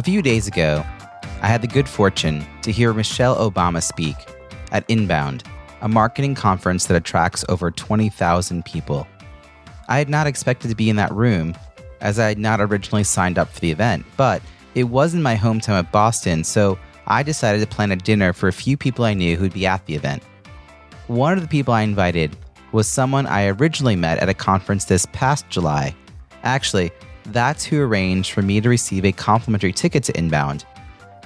A few days ago, I had the good fortune to hear Michelle Obama speak at Inbound, a marketing conference that attracts over 20,000 people. I had not expected to be in that room as I had not originally signed up for the event, but it was in my hometown of Boston, so I decided to plan a dinner for a few people I knew who'd be at the event. One of the people I invited was someone I originally met at a conference this past July. Actually, that's who arranged for me to receive a complimentary ticket to Inbound.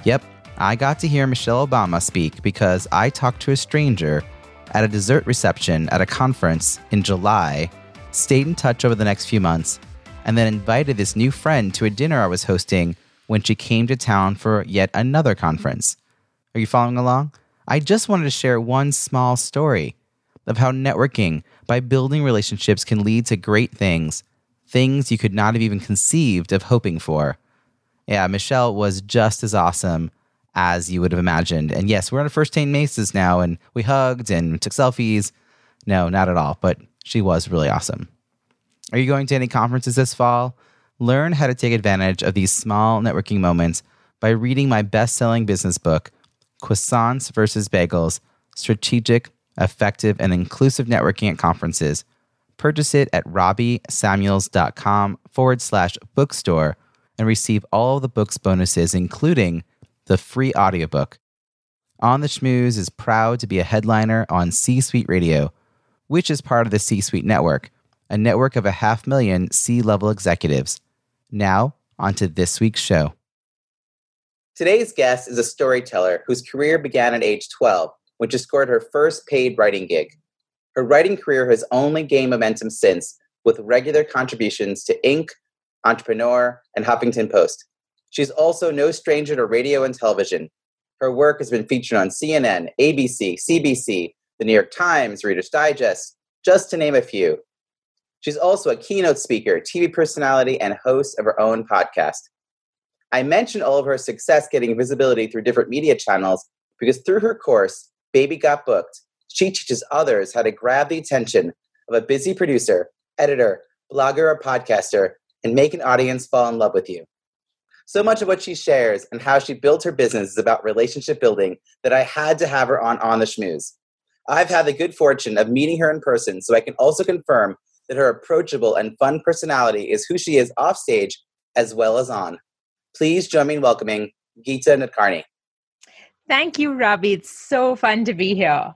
Yep, I got to hear Michelle Obama speak because I talked to a stranger at a dessert reception at a conference in July, stayed in touch over the next few months, and then invited this new friend to a dinner I was hosting when she came to town for yet another conference. Are you following along? I just wanted to share one small story of how networking by building relationships can lead to great things, things you could not have even conceived of hoping for. Yeah, Michelle was just as awesome as you would have imagined. And yes, we're on a first name basis now, and we hugged and took selfies. No, not at all, but she was really awesome. Are you going to any conferences this fall? Learn how to take advantage of these small networking moments by reading my best selling business book, Croissants versus Bagels Strategic, Effective, and Inclusive Networking at Conferences. Purchase it at robbiesamuels.com forward slash bookstore and receive all of the book's bonuses, including the free audiobook. On the Schmooze is proud to be a headliner on C Suite Radio, which is part of the C Suite Network a network of a half million C level executives. Now, onto this week's show. Today's guest is a storyteller whose career began at age 12 when she scored her first paid writing gig. Her writing career has only gained momentum since, with regular contributions to Inc., Entrepreneur, and Huffington Post. She's also no stranger to radio and television. Her work has been featured on CNN, ABC, CBC, the New York Times, Reader's Digest, just to name a few. She's also a keynote speaker, TV personality, and host of her own podcast. I mentioned all of her success getting visibility through different media channels because through her course, Baby Got Booked, she teaches others how to grab the attention of a busy producer, editor, blogger, or podcaster and make an audience fall in love with you. So much of what she shares and how she built her business is about relationship building that I had to have her on On the Schmooze. I've had the good fortune of meeting her in person, so I can also confirm that her approachable and fun personality is who she is off stage as well as on. Please join me in welcoming Geeta Nadkarni. Thank you, Robbie. It's so fun to be here.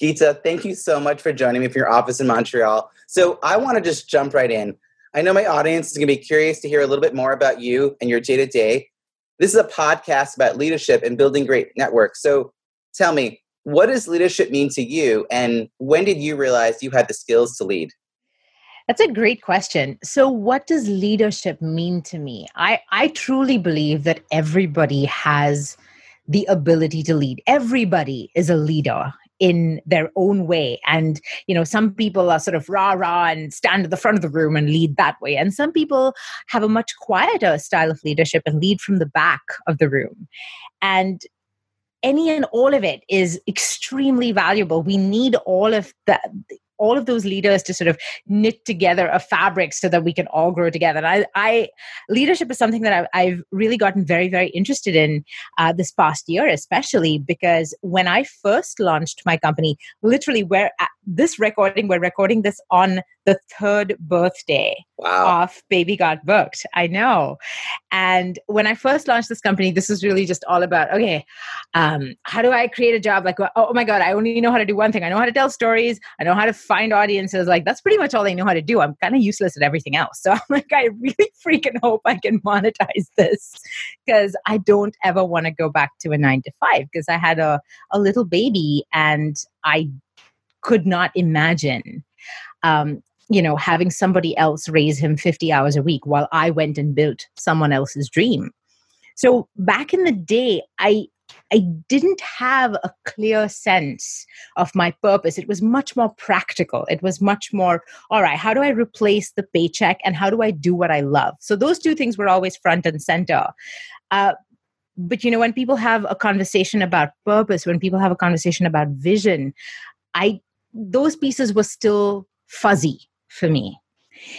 Geeta, thank you so much for joining me from your office in Montreal. So I want to just jump right in. I know my audience is going to be curious to hear a little bit more about you and your day to day. This is a podcast about leadership and building great networks. So tell me, what does leadership mean to you? And when did you realize you had the skills to lead? That's a great question. So, what does leadership mean to me? I, I truly believe that everybody has the ability to lead. Everybody is a leader in their own way. And, you know, some people are sort of rah rah and stand at the front of the room and lead that way. And some people have a much quieter style of leadership and lead from the back of the room. And any and all of it is extremely valuable. We need all of that all of those leaders to sort of knit together a fabric so that we can all grow together. And I, I leadership is something that I've, I've, really gotten very, very interested in uh, this past year, especially because when I first launched my company, literally, where this recording, we're recording this on the third birthday wow. of Baby Got Booked. I know. And when I first launched this company, this was really just all about okay, um, how do I create a job? Like, oh my God, I only know how to do one thing. I know how to tell stories. I know how to find audiences. Like, that's pretty much all they know how to do. I'm kind of useless at everything else. So I'm like, I really freaking hope I can monetize this because I don't ever want to go back to a nine to five because I had a, a little baby and I could not imagine um, you know, having somebody else raise him 50 hours a week while I went and built someone else's dream. So back in the day, I I didn't have a clear sense of my purpose. It was much more practical. It was much more, all right, how do I replace the paycheck and how do I do what I love? So those two things were always front and center. Uh, but you know, when people have a conversation about purpose, when people have a conversation about vision, I those pieces were still fuzzy for me.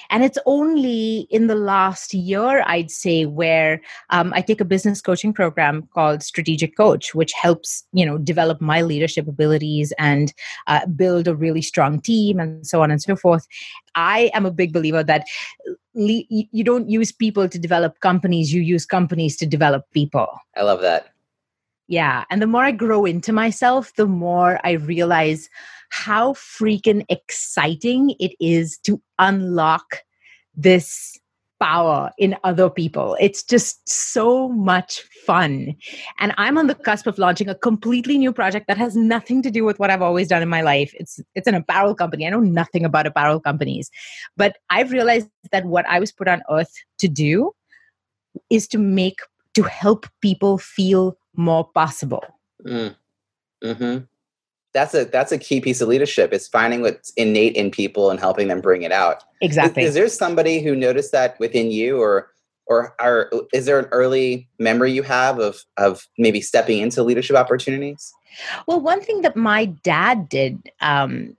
And it's only in the last year, I'd say, where um, I take a business coaching program called Strategic Coach, which helps you know develop my leadership abilities and uh, build a really strong team and so on and so forth. I am a big believer that le- you don't use people to develop companies; you use companies to develop people. I love that. Yeah, and the more I grow into myself, the more I realize how freaking exciting it is to unlock this power in other people. It's just so much fun. And I'm on the cusp of launching a completely new project that has nothing to do with what I've always done in my life. It's it's an apparel company. I know nothing about apparel companies. But I've realized that what I was put on earth to do is to make to help people feel more possible. Mm. hmm that's a that's a key piece of leadership is finding what's innate in people and helping them bring it out exactly is, is there somebody who noticed that within you or or are, is there an early memory you have of of maybe stepping into leadership opportunities well one thing that my dad did um,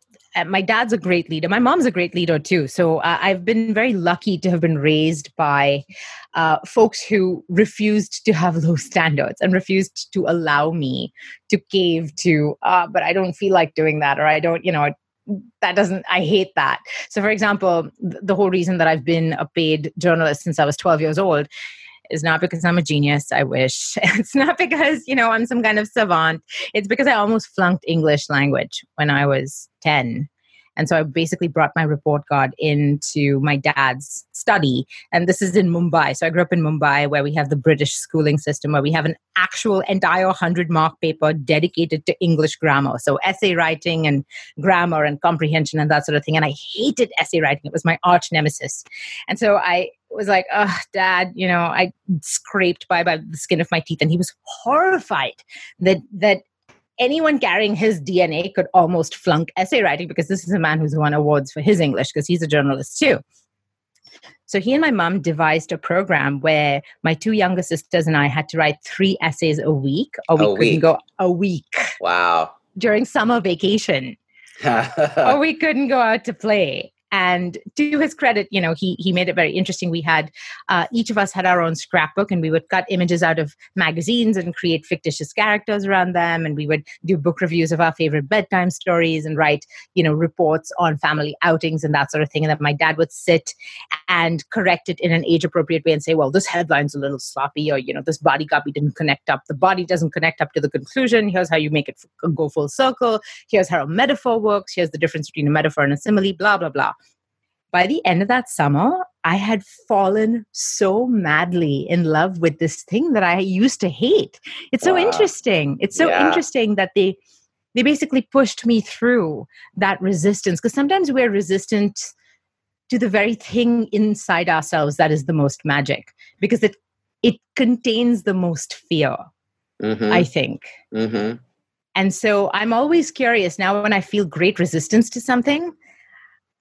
my dad's a great leader. My mom's a great leader too. So uh, I've been very lucky to have been raised by uh, folks who refused to have low standards and refused to allow me to cave to, uh, but I don't feel like doing that, or I don't, you know, that doesn't i hate that so for example the whole reason that i've been a paid journalist since i was 12 years old is not because I'm a genius. I wish. It's not because, you know, I'm some kind of savant. It's because I almost flunked English language when I was 10. And so I basically brought my report card into my dad's study. And this is in Mumbai. So I grew up in Mumbai where we have the British schooling system where we have an actual entire 100 mark paper dedicated to English grammar. So essay writing and grammar and comprehension and that sort of thing. And I hated essay writing, it was my arch nemesis. And so I was like, oh, dad, you know, I scraped by by the skin of my teeth. And he was horrified that, that anyone carrying his DNA could almost flunk essay writing because this is a man who's won awards for his English because he's a journalist too. So he and my mom devised a program where my two younger sisters and I had to write three essays a week, or we a couldn't week. go a week. Wow. During summer vacation. or we couldn't go out to play and to his credit you know he he made it very interesting. We had uh, each of us had our own scrapbook and we would cut images out of magazines and create fictitious characters around them. And we would do book reviews of our favorite bedtime stories and write you know reports on family outings and that sort of thing and then my dad would sit and correct it in an age appropriate way and say well this headline's a little sloppy or you know this body copy didn't connect up. The body doesn't connect up to the conclusion. Here's how you make it go full circle. Here's how a metaphor works. Here's the difference between a metaphor and a simile blah blah blah by the end of that summer, I had fallen so madly in love with this thing that I used to hate. It's so wow. interesting. It's so yeah. interesting that they they basically pushed me through that resistance because sometimes we're resistant to the very thing inside ourselves that is the most magic because it it contains the most fear. Mm-hmm. I think. Mm-hmm. And so I'm always curious now when I feel great resistance to something,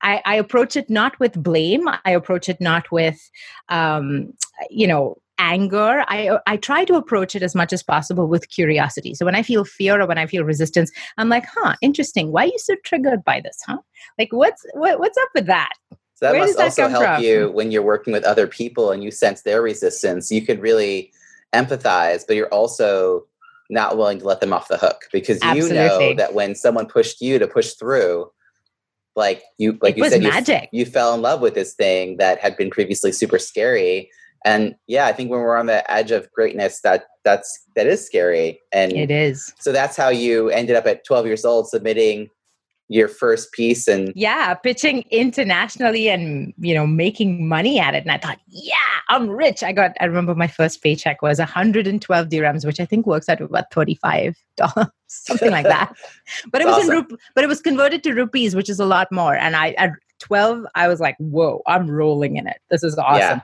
I, I approach it not with blame. I approach it not with, um, you know, anger i i try to approach it as much as possible with curiosity so when i feel fear or when i feel resistance i'm like huh interesting why are you so triggered by this huh like what's what, what's up with that so that Where must that also help from? you when you're working with other people and you sense their resistance you could really empathize but you're also not willing to let them off the hook because Absolutely. you know that when someone pushed you to push through like you like it you said magic. You, you fell in love with this thing that had been previously super scary. And yeah i think when we're on the edge of greatness that that's that is scary. And it is. so that's how you ended up at 12 years old submitting your first piece and yeah pitching internationally and you know making money at it. And i thought yeah i'm rich. I got i remember my first paycheck was 112 dirhams which i think works out to about 35 dollars something like that. But it was awesome. in rup- but it was converted to rupees which is a lot more. And i at 12 i was like whoa i'm rolling in it. This is awesome. Yeah.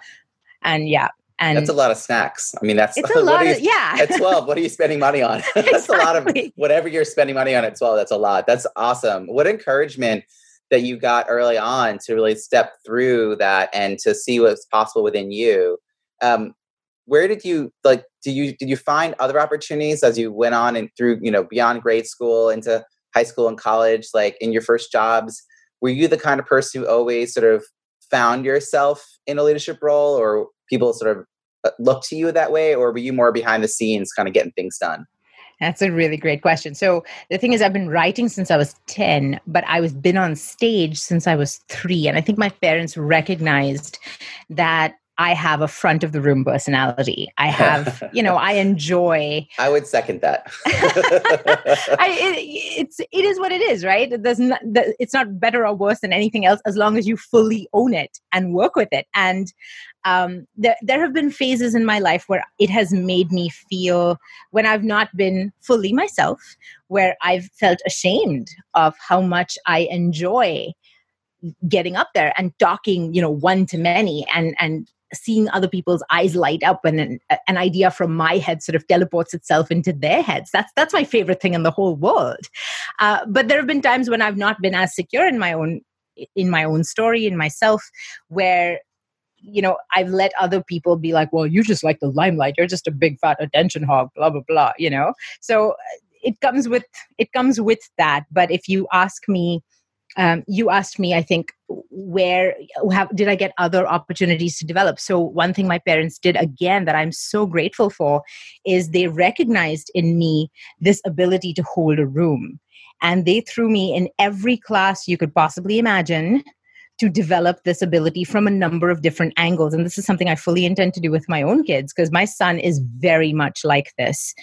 and yeah And that's a lot of snacks. I mean, that's it's a lot you, of yeah. at 12, what are you spending money on? that's exactly. a lot of whatever you're spending money on at 12, that's a lot. That's awesome. What encouragement that you got early on to really step through that and to see what's possible within you. Um, where did you like Do you did you find other opportunities as you went on and through, you know, beyond grade school into high school and college, like in your first jobs? Were you the kind of person who always sort of found yourself in a leadership role or people sort of uh, look to you that way or were you more behind the scenes kind of getting things done that's a really great question. So the thing is, I've been writing since I was 10, but I was been on stage since I was three. And I think my parents recognized that I have a front of the room personality. I have, you know, I enjoy. I would second that. I, it, it's it is what it is, right? Does not, it's not better or worse than anything else as long as you fully own it and work with it. And um, there there have been phases in my life where it has made me feel when I've not been fully myself, where I've felt ashamed of how much I enjoy getting up there and talking you know one to many and and seeing other people's eyes light up when an, an, idea from my head sort of teleports itself into their heads. That's that's my favorite thing in the whole world. Uh, but there have been times when i've not been as secure in my own in my own story in myself where you know i've let other people be like well you just like the limelight. You're just a big fat attention hog blah blah blah you know? So it comes with it comes with that. But if you ask me um, you asked me, I think, where have, did I get other opportunities to develop? So, one thing my parents did again that I'm so grateful for is they recognized in me this ability to hold a room. And they threw me in every class you could possibly imagine to develop this ability from a number of different angles. And this is something I fully intend to do with my own kids because my son is very much like this,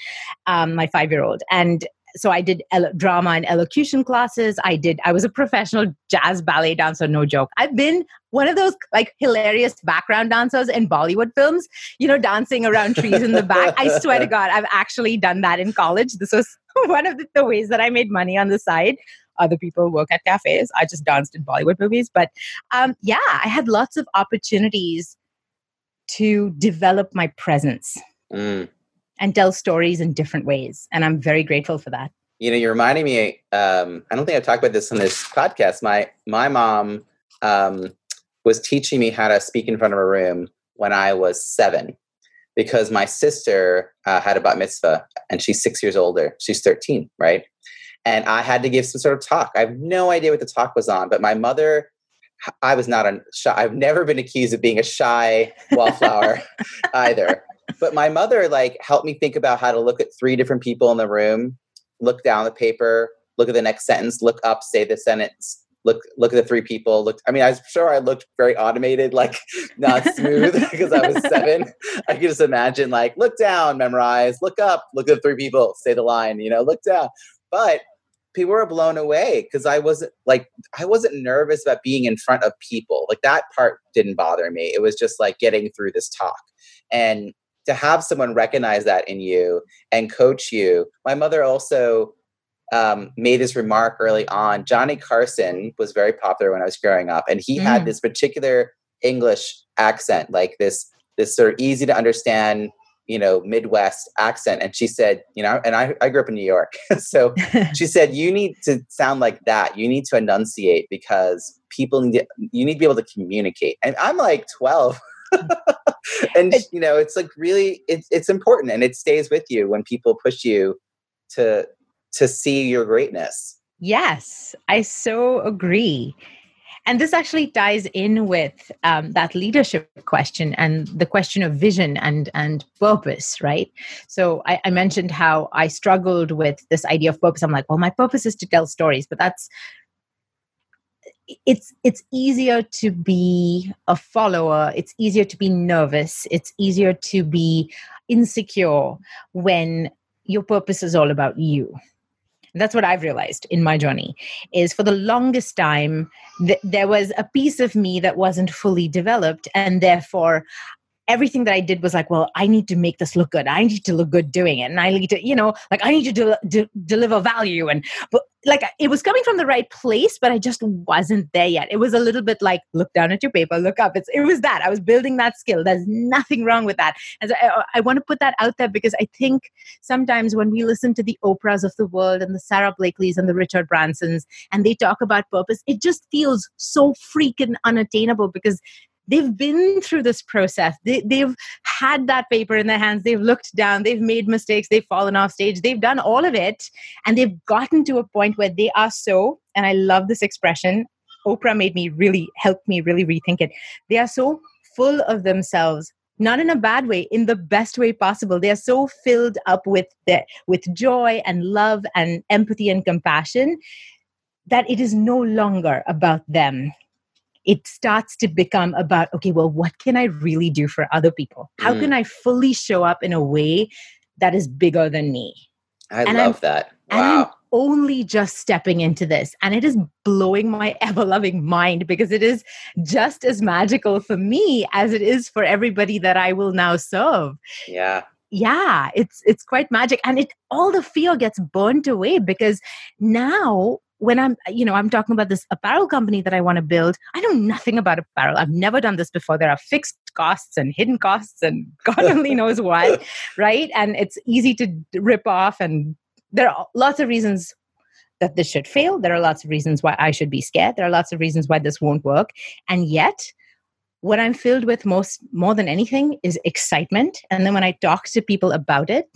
um, my five year old. And so I did el- drama and elocution classes. I did, I was a professional jazz ballet dancer, no joke. I've been one of those like hilarious background dancers in Bollywood films, you know, dancing around trees in the back. I swear to God, I've actually done that in college. This was one of the, the ways that I made money on the side other people work at cafes. I just danced in Bollywood movies. But um, yeah, I had lots of opportunities to develop my presence. Mm and tell stories in different ways. And I'm very grateful for that. You know, you're reminding me. Um, I don't think I've talked about this on this podcast. My my mom um, was teaching me how to speak in front of a room when I was seven, because my sister uh, had a bat mitzvah and she's six years older. She's 13, right? And I had to give some sort of talk. I have no idea what the talk was on, but my mother I was not a shy. I've never been accused of being a shy wallflower either but my mother like helped me think about how to look at three different people in the room, look down the paper, look at the next sentence, look up, say the sentence, look look at the three people look i mean i'm sure i looked very automated like not smooth because i was seven. I could just imagine like look down memorize look up look at the three people say the line you know look down. But people were blown away because i wasn't like i wasn't nervous about being in front of people. Like that part didn't bother me. It was just like getting through this talk. And to have someone recognize that in you and coach you. My mother also um, made this remark early on. Johnny Carson was very popular when I was growing up, and he mm. had this particular English accent, like this this sort of easy to understand, you know, Midwest accent. And she said, you know, and I, I grew up in New York, so she said, you need to sound like that. You need to enunciate because people need to, you need to be able to communicate. And I'm like 12. and you know it's like really it's it's important and it stays with you when people push you to to see your greatness. Yes i so agree. And this actually ties in with um, that leadership question and the question of vision and and purpose right? So I, I mentioned how i struggled with this idea of purpose. I'm like well my purpose is to tell stories but that's it's it's easier to be a follower it's easier to be nervous it's easier to be insecure when your purpose is all about you. That's what i've realized in my journey is for the longest time th- there was a piece of me that wasn't fully developed and therefore everything that I did was like, well, I need to make this look good. I need to look good doing it. And I need to, you know, like I need to de- de- deliver value. And, but like it was coming from the right place, but I just wasn't there yet. It was a little bit like, look down at your paper, look up. It's, it was that. I was building that skill. There's nothing wrong with that. And so uh, I, I want to put that out there because I think sometimes when we listen to the Oprahs of the world and the Sara Blakelys and the Richard Bransons and they talk about purpose, it just feels so freaking unattainable because they've been through this process. They, they've had that paper in their hands. They've looked down. They've made mistakes. They've fallen off stage. They've done all of it. And they've gotten to a point where they are so and i love this expression oprah made me really helped me really rethink it. They are so full of themselves not in a bad way in the best way possible. They are so filled up with the, with joy and love and empathy and compassion that it is no longer about them it starts to become about okay well what can i really do for other people? How mm. can i fully show up in a way that is bigger than me? I and love I'm, that. wow. and i'm only just stepping into this and it is blowing my ever loving mind because it is just as magical for me as it is for everybody that i will now serve. Yeah. Yeah it's it's quite magic and it all the fear gets burnt away because now when I'm, you know, I'm talking about this apparel company that I want to build, I know nothing about apparel. I've never done this before. There are fixed costs and hidden costs and God only knows what, right? And it's easy to rip off. And there are lots of reasons that this should fail. There are lots of reasons why I should be scared. There are lots of reasons why this won't work. And yet, what I'm filled with most more than anything is excitement. And then when I talk to people about it,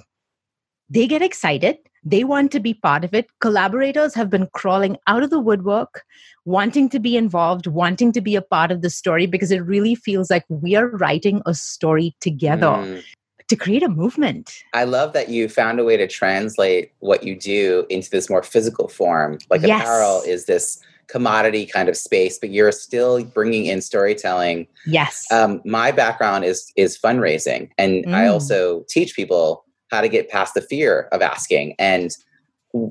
they get excited they want to be part of it. Collaborators have been crawling out of the woodwork, wanting to be involved, wanting to be a part of the story because it really feels like we are writing a story together. Mm. To create a movement. I love that you found a way to translate what you do into this more physical form. Like yes. apparel is this commodity kind of space, but you're still bringing in storytelling. Yes. Um, my background is is fundraising, and mm. I also teach people how to get past the fear of asking. And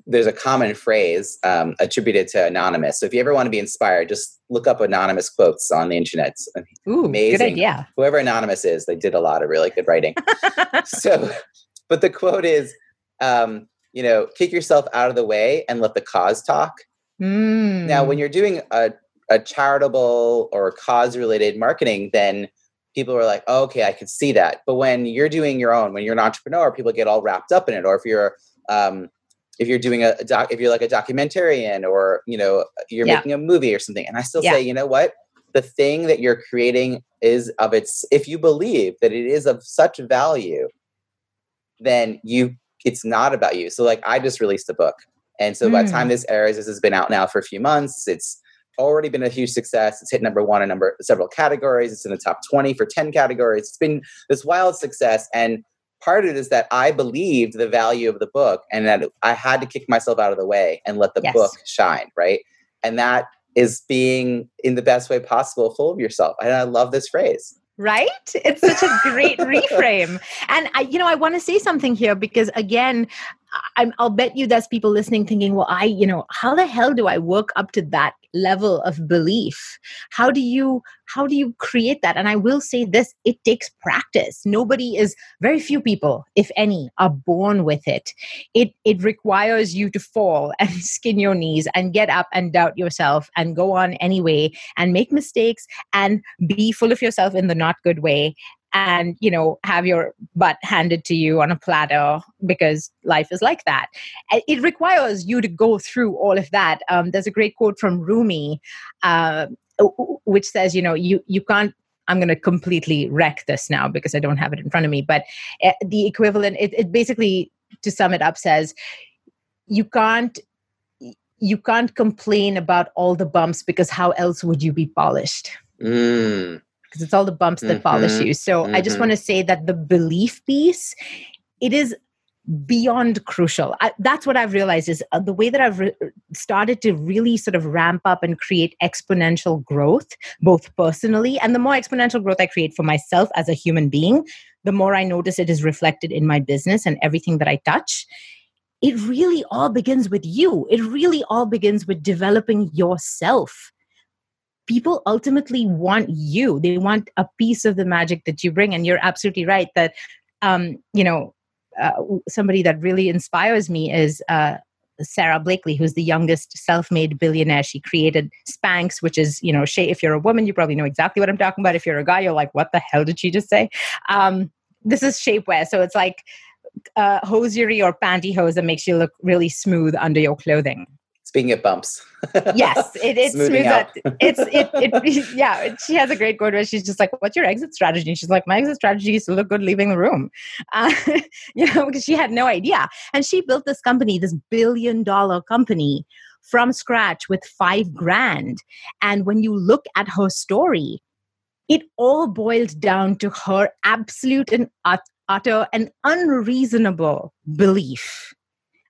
there's a common phrase um, attributed to Anonymous. So if you ever want to be inspired, just look up Anonymous quotes on the internet. Ooh, Amazing. Good idea. Whoever Anonymous is, they did a lot of really good writing. so, but the quote is, um, you know, kick yourself out of the way and let the cause talk. Mm. Now, when you're doing a, a charitable or cause related marketing, then people are like, oh, okay, I could see that. But when you're doing your own, when you're an entrepreneur, people get all wrapped up in it. Or if you're um, if you're doing a, doc, if you're like a documentarian, or you know, you're yeah. making a movie or something, and I still yeah. say, you know what, the thing that you're creating is of its. If you believe that it is of such value, then you it's not about you. So like, I just released a book. And so mm. by the time mm. this airs, this has been out now for a few months. It's already been a huge success. It's hit number one in number several categories. It's in the top 20 for 10 categories. It's been this wild success. And part of it is that I believed the value of the book and that I had to kick myself out of the way and let the yes. book shine, right? And that is being in the best way possible full of yourself. And I love this phrase right it's such a great reframe and i you know i want to say something here because again i will bet you there's people listening thinking well i you know how the hell do i work up to that level of belief? How do you how do you create that? And i will say this it takes practice. Nobody is very few people if any are born with it. It it requires you to fall and skin your knees and get up and doubt yourself and go on anyway and make mistakes and be full of yourself in the not good way and you know have your butt handed to you on a platter because life is like that. It requires you to go through all of that. Um, there's a great quote from rumi uh, which says you know you you can't i'm going to completely wreck this now because i don't have it in front of me but uh, the equivalent it, it basically to sum it up says you can't you can't complain about all the bumps because how else would you be polished? Mm because it's all the bumps that mm-hmm. polish you. So mm-hmm. I just want to say that the belief piece, it is beyond crucial. I, that's what I've realized is uh, the way that I've re- started to really sort of ramp up and create exponential growth, both personally and the more exponential growth I create for myself as a human being, the more I notice it is reflected in my business and everything that I touch. It really all begins with you. It really all begins with developing yourself people ultimately want you they want a piece of the magic that you bring and you're absolutely right that um, you know uh, somebody that really inspires me is uh, Sara Blakely, who's the youngest self-made billionaire. She created Spanx, which is, you know, if you're a woman, you probably know exactly what I'm talking about. If you're a guy, you're like, what the hell did she just say? Um, this is shapewear, so it's like uh, hosiery or pantyhose that makes you look really smooth under your clothing. Speaking of bumps. yes, it, it's smooth. Out. It's it, it yeah. She has a great quote where she's just like, "What's your exit strategy?" And she's like, "My exit strategy is to look good leaving the room," uh, you know, because she had no idea. And she built this company, this billion dollar company, from scratch with five grand. And when you look at her story, it all boiled down to her absolute and utter and unreasonable belief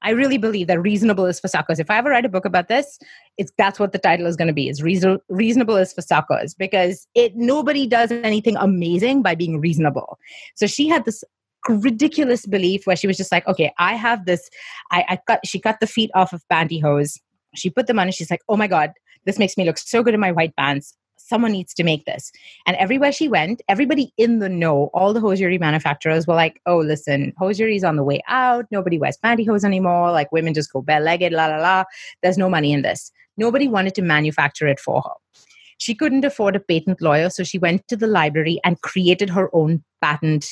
I really believe that reasonable is for suckers. If I ever write a book about this, it's that's what the title is going to be: is reason, reasonable is for suckers because it nobody does anything amazing by being reasonable. So she had this ridiculous belief where she was just like, okay, I have this. I, I cut. She cut the feet off of pantyhose. She put them on, and she's like, oh my god, this makes me look so good in my white pants someone needs to make this. And everywhere she went, everybody in the know, all the hosiery manufacturers were like, oh, listen, hosiery is on the way out. Nobody wears pantyhose anymore. Like women just go bare legged, la la la. There's no money in this. Nobody wanted to manufacture it for her. She couldn't afford a patent lawyer, so she went to the library and created her own patent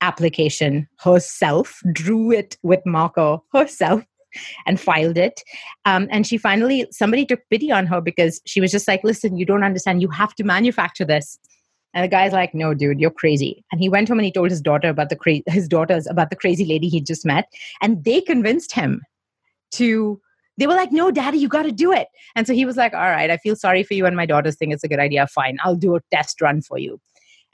application herself, drew it with marker herself, and filed it. Um, and she finally, somebody took pity on her because she was just like, listen, you don't understand. You have to manufacture this. And the guy's like, "No, dude, you're crazy." And he went home and he told his daughter about the cra- his daughters about the crazy lady he just met, and they convinced him to. They were like, "No, daddy, you got to do it." And so he was like, "All right, I feel sorry for you and my daughters think it's a good idea. Fine, I'll do a test run for you."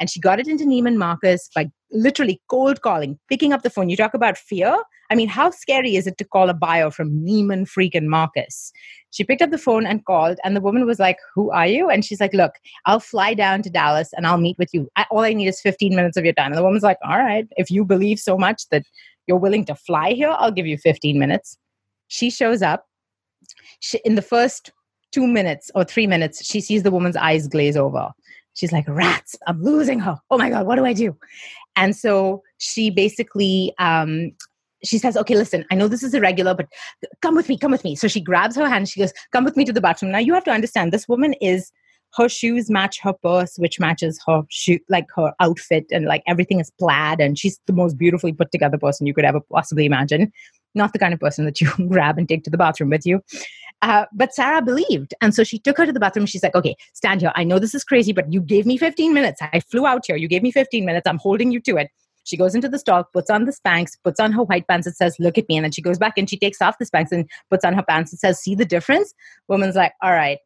And she got it into Neiman Marcus by literally cold calling, picking up the phone. You talk about fear. I mean, how scary is it to call a buyer from Neiman freaking Marcus? She picked up the phone and called, and the woman was like, Who are you? And she's like, Look, I'll fly down to Dallas and I'll meet with you. All I need is 15 minutes of your time. And the woman's like, All right, if you believe so much that you're willing to fly here, I'll give you 15 minutes. She shows up. She, in the first two minutes or three minutes, she sees the woman's eyes glaze over. She's like, Rats, I'm losing her. Oh my God, what do I do? And so she basically um, she says, okay, listen, I know this is irregular, but come with me, come with me. So she grabs her hand. She goes, come with me to the bathroom. Now you have to understand this woman is her shoes match her purse, which matches her shoe, like her outfit, and like everything is plaid. And she's the most beautifully put together person you could ever possibly imagine. Not the kind of person that you grab and take to the bathroom with you. Uh, but Sara believed. And so she took her to the bathroom. She's like, okay, stand here. I know this is crazy, but you gave me 15 minutes. I flew out here. You gave me 15 minutes. I'm holding you to it. She goes into the stall, puts on the Spanx, puts on her white pants. It says, look at me. And then she goes back and she takes off the Spanx and puts on her pants. It says, see the difference? Woman's like, all right,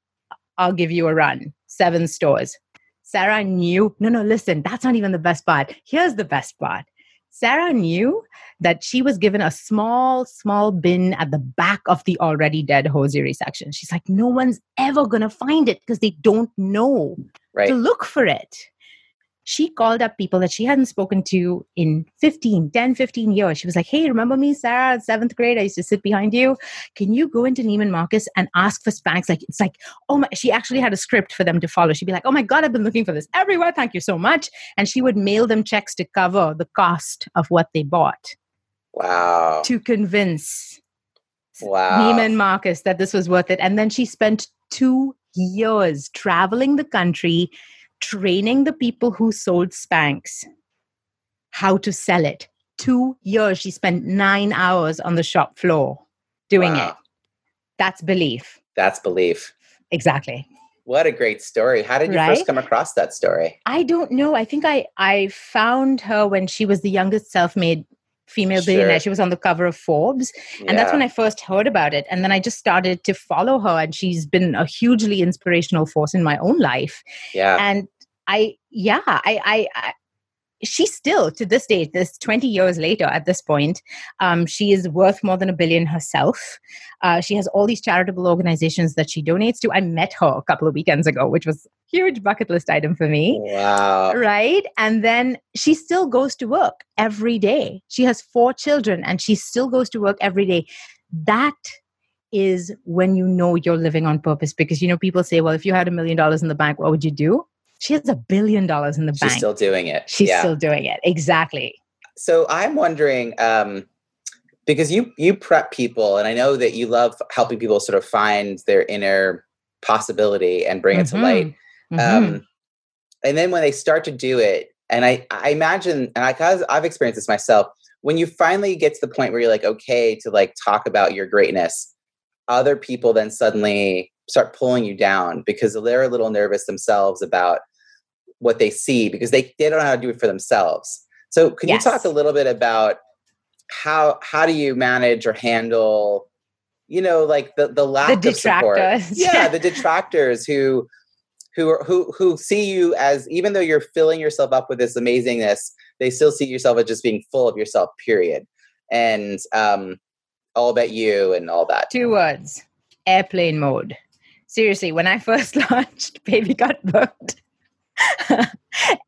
I'll give you a run. Seven stores. Sara knew, no, no, listen, that's not even the best part. Here's the best part. Sara knew that she was given a small, small bin at the back of the already dead hosiery section. She's like, no one's ever going to find it because they don't know right. to look for it she called up people that she hadn't spoken to in 15, 10, 15 years. She was like, Hey, remember me, Sara, seventh grade? I used to sit behind you. Can you go into Neiman Marcus and ask for Spanx? Like, it's like, oh my, she actually had a script for them to follow. She'd be like, Oh my God, I've been looking for this everywhere. Thank you so much. And she would mail them checks to cover the cost of what they bought. Wow. To convince wow. Neiman Marcus that this was worth it. And then she spent two years traveling the country training the people who sold Spanx how to sell it. Two years, she spent nine hours on the shop floor doing wow. it. That's belief. That's belief. Exactly. What a great story. How did you right? first come across that story? I don't know. I think I I found her when she was the youngest self-made female sure. billionaire. She was on the cover of Forbes. And yeah. that's when I first heard about it. And then I just started to follow her and she's been a hugely inspirational force in my own life. Yeah. And I yeah, I, I, I she still to this day this 20 years later at this point um, she is worth more than a billion herself. Uh, she has all these charitable organizations that she donates to. I met her a couple of weekends ago which was huge bucket list item for me wow. right? And then she still goes to work every day. She has four children and she still goes to work every day. That is when you know you're living on purpose because you know people say well if you had a million dollars in the bank what would you do she has a billion dollars in the She's bank She's still doing it. she's yeah. still doing it exactly So I'm wondering, um, because you you prep people, and I know that you love helping people sort of find their inner possibility and bring it to light. Mhm. Mhm. Um, and then when they start to do it, and I I imagine, and I cause I've experienced this myself, when you finally get to the point where you're like okay to like talk about your greatness, other people then suddenly start pulling you down because they're a little nervous themselves about what they see because they, they don't know how to do it for themselves. So can you talk a little bit about how how do you manage or handle you know like the the lack the of support? Detractors yeah the detractors who who are who who see you as even though you're filling yourself up with this amazingness they still see yourself as just being full of yourself period. And um all about you and all that. Two words airplane mode seriously when i first launched baby got booked.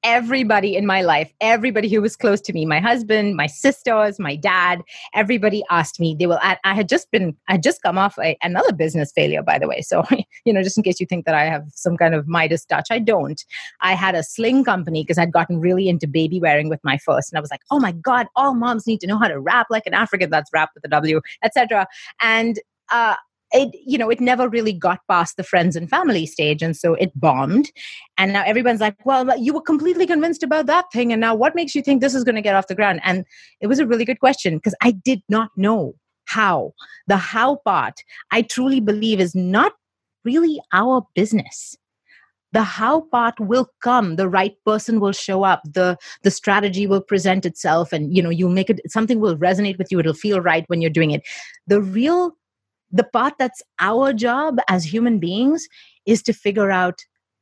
Everybody in my life everybody who was close to me my husband my sisters my dad everybody asked me they will i, I had just been i had just come off a, another business failure by the way. So you know just in case you think that i have some kind of midas touch i don't. I had a sling company because i'd gotten really into baby wearing with my first and i was like oh my god all moms need to know how to rap like an african. That's rap with a w etc and uh it you know it never really got past the friends and family stage and so it bombed. And now everyone's like well you were completely convinced about that thing and now what makes you think this is going to get off the ground? And it was a really good question because i did not know how. The how part i truly believe is not really our business. The how part will come. The right person will show up. The the strategy will present itself and you know you'll make it something will resonate with you. It'll feel right when you're doing it. The real the part that's our job as human beings is to figure out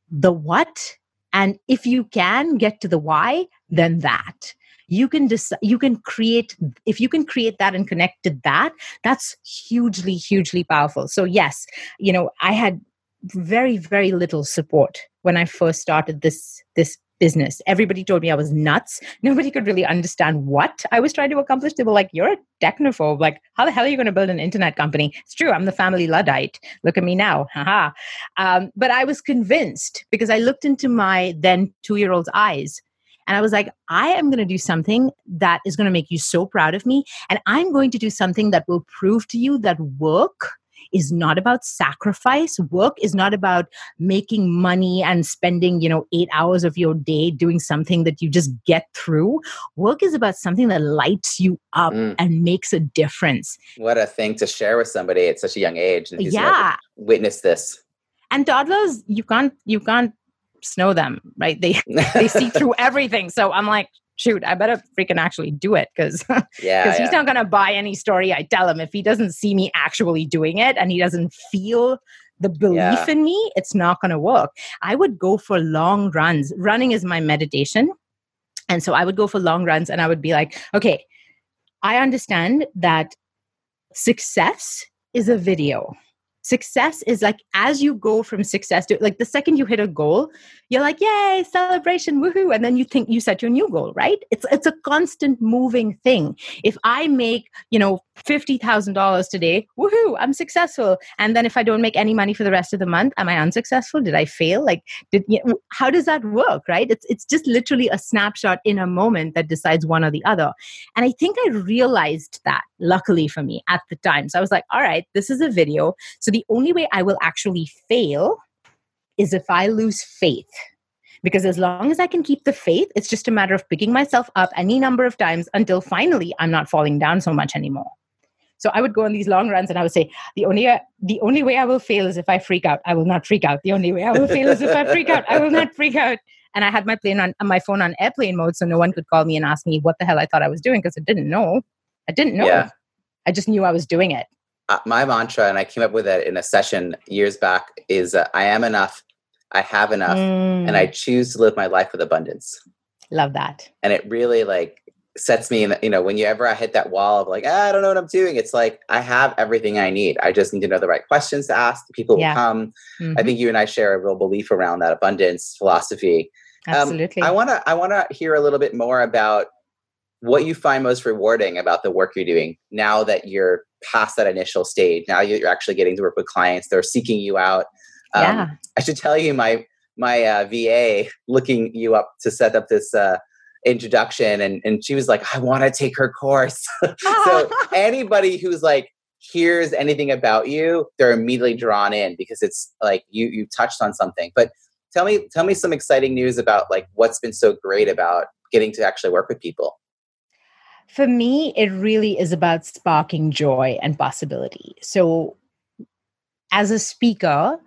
the what and if you can get to the why then that. You can decide you can create if you can create that and connect to that that's hugely hugely powerful. So yes you know i had very very little support when i first started this this business. Everybody told me i was nuts. Nobody could really understand what i was trying to accomplish. They were like you're a technophobe. Like how the hell are you going to build an internet company? It's true i'm the family luddite. Look at me now haha. Um, but i was convinced because i looked into my then two year old's eyes and I was like, I am going to do something that is going to make you so proud of me. And I'm going to do something that will prove to you that work is not about sacrifice. Work is not about making money and spending, you know, eight hours of your day doing something that you just get through. Work is about something that lights you up Mm. and makes a difference. what a thing to share with somebody at such a young age and Yeah. witnessed this And toddlers, you can't, you can't snow them, right? They, they see through everything. So I'm like, shoot, I better freaking actually do it because yeah, yeah. he's not going to buy any story I tell him if he doesn't see me actually doing it and he doesn't feel the belief Yeah. in me. It's not going to work. I would go for long runs. Running is my meditation, and so I would go for long runs, and I would be like, okay, I understand that success is a video. Success is like as you go from success to like the second you hit a goal, you're like, yay, celebration, woohoo. And then you think you set your new goal, right? It's it's a constant moving thing. If I make, you know, fifty thousand dollars today, woohoo, I'm successful. And then if I don't make any money for the rest of the month, am I unsuccessful? Did I fail? Like, did you know, how does that work, right? It's it's just literally a snapshot in a moment that decides one or the other. And I think I realized that, luckily for me, at the time. So I was like, all right, this is a video. So the only way I will actually fail is if I lose faith. Because as long as I can keep the faith, it's just a matter of picking myself up any number of times until finally I'm not falling down so much anymore. So I would go on these long runs and I would say, the only the only way I will fail is if I freak out. I will not freak out. The only way I will fail is if I freak out. I will not freak out. And I had my plane on my phone on airplane mode, so no one could call me and ask me what the hell I thought I was doing because I didn't know. I didn't know. Yeah. I just knew I was doing it. Uh, my mantra, and I came up with it in a session years back, is uh, I am enough, I have enough, and Mm, I choose to live my life with abundance. love that. And it really like sets me in, the- you know, whenever I hit that wall of like, ah, I don't know what I'm doing, it's like I have everything I need. I just need to know the right questions to ask. People Yeah. will come. I Mhm, think you and I share a real belief around that abundance philosophy. um, absolutely. I want to I want to hear a little bit more about what you find most rewarding about the work you're doing now that you're past that initial stage. Now you're actually getting to work with clients. They're seeking you out. Um, yeah. I should tell you, my my uh, VA looking you up to set up this uh, introduction, and and she was like, "I want to take her course." so anybody who's like hears anything about you, they're immediately drawn in because it's like you you touched on something. But tell me tell me some exciting news about like what's been so great about getting to actually work with people. For me, it really is about sparking joy and possibility. So, as a speaker,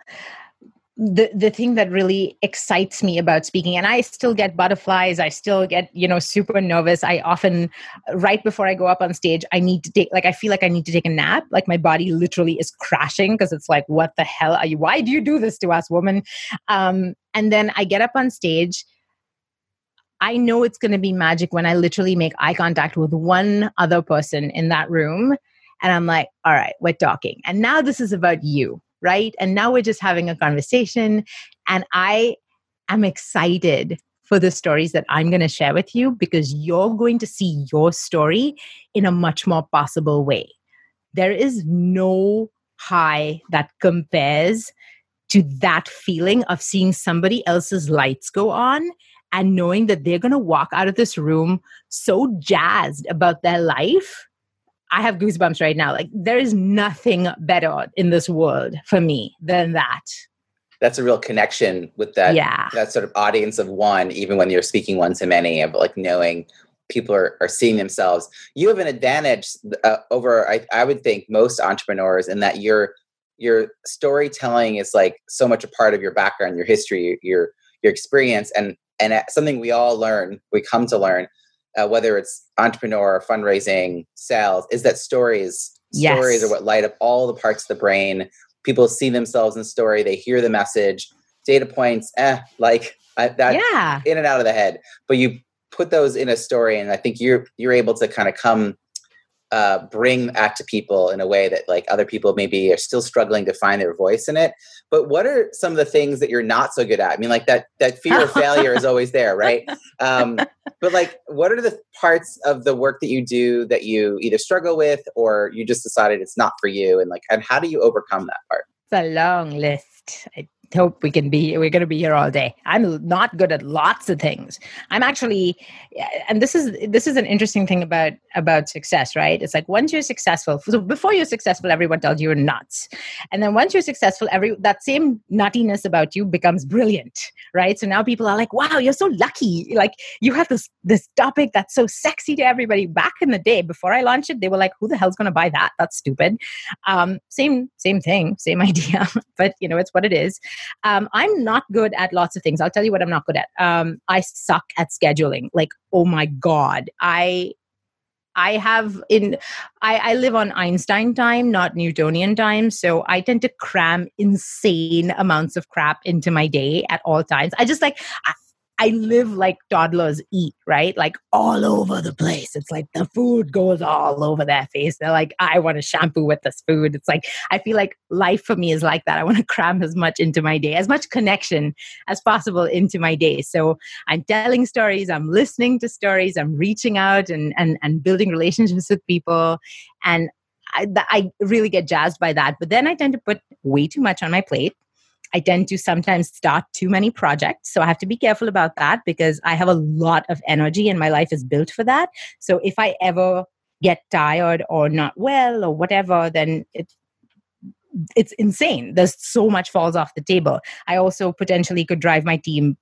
the the thing that really excites me about speaking and i still get butterflies i still get you know super nervous. I often right before i go up on stage i need to take like i feel like i need to take a nap. Like my body literally is crashing because it's like what the hell are you why do you do this to us woman? Um and then i get up on stage I know it's going to be magic when I literally make eye contact with one other person in that room. And I'm like, all right, we're talking. And now this is about you right? And now we're just having a conversation. And I am excited for the stories that I'm going to share with you because you're going to see your story in a much more possible way. There is no high that compares to that feeling of seeing somebody else's lights go on and knowing that they're going to walk out of this room so jazzed about their life I have goosebumps right now. Like there is nothing better in this world for me than that. That's a real connection with that yeah. that sort of audience of one, even when you're speaking one to many, of like knowing people are, are seeing themselves. You have an advantage uh, over, I, I would think, most entrepreneurs in that your your storytelling is like so much a part of your background, your history, your your experience, and and something we all learn, we come to learn uh, whether it's entrepreneur, fundraising, sales, is that stories yes. stories are what light up all the parts of the brain. People see themselves in story, they hear the message, data points, eh, like I, that yeah. in and out of the head. But you put those in a story, and I think you're you're able to kind of come uh, bring that to people in a way that like other people maybe are still struggling to find their voice in it. But what are some of the things that you're not so good at? I mean like that that fear of failure is always there right? Um, but like what are the parts of the work that you do that you either struggle with or you just decided it's not for you? And like and how do you overcome that part? It's a long list hope we can be we're going to be here all day. I'm not good at lots of things. I'm actually and this is this is an interesting thing about about success right? It's like once you're successful so before you're successful everyone tells you you're nuts. And then once you're successful every that same nuttiness about you becomes brilliant right? So now people are like wow you're so lucky. Like you have this this topic that's so sexy to everybody. Back in the day before i launched it they were like who the hell's going to buy that? That's stupid. Um, same same thing same idea but you know it's what it is um, I'm not good at lots of things. I'll tell you what I'm not good at. Um, I suck at scheduling. Like, oh my god, I I have in I, I, live on Einstein time, not Newtonian time. So I tend to cram insane amounts of crap into my day at all times. I just like I, I live like toddlers eat, right? Like all over the place. It's like the food goes all over their face. They're like, I want to shampoo with this food. It's like, I feel like life for me is like that. I want to cram as much into my day, as much connection as possible into my day. So I'm telling stories, I'm listening to stories, I'm reaching out and, and, and building relationships with people. And I, I really get jazzed by that. But then I tend to put way too much on my plate I tend to sometimes start too many projects. So I have to be careful about that because I have a lot of energy and my life is built for that. So if I ever get tired or not well or whatever, then it, it's insane. There's so much falls off the table. I also potentially could drive my team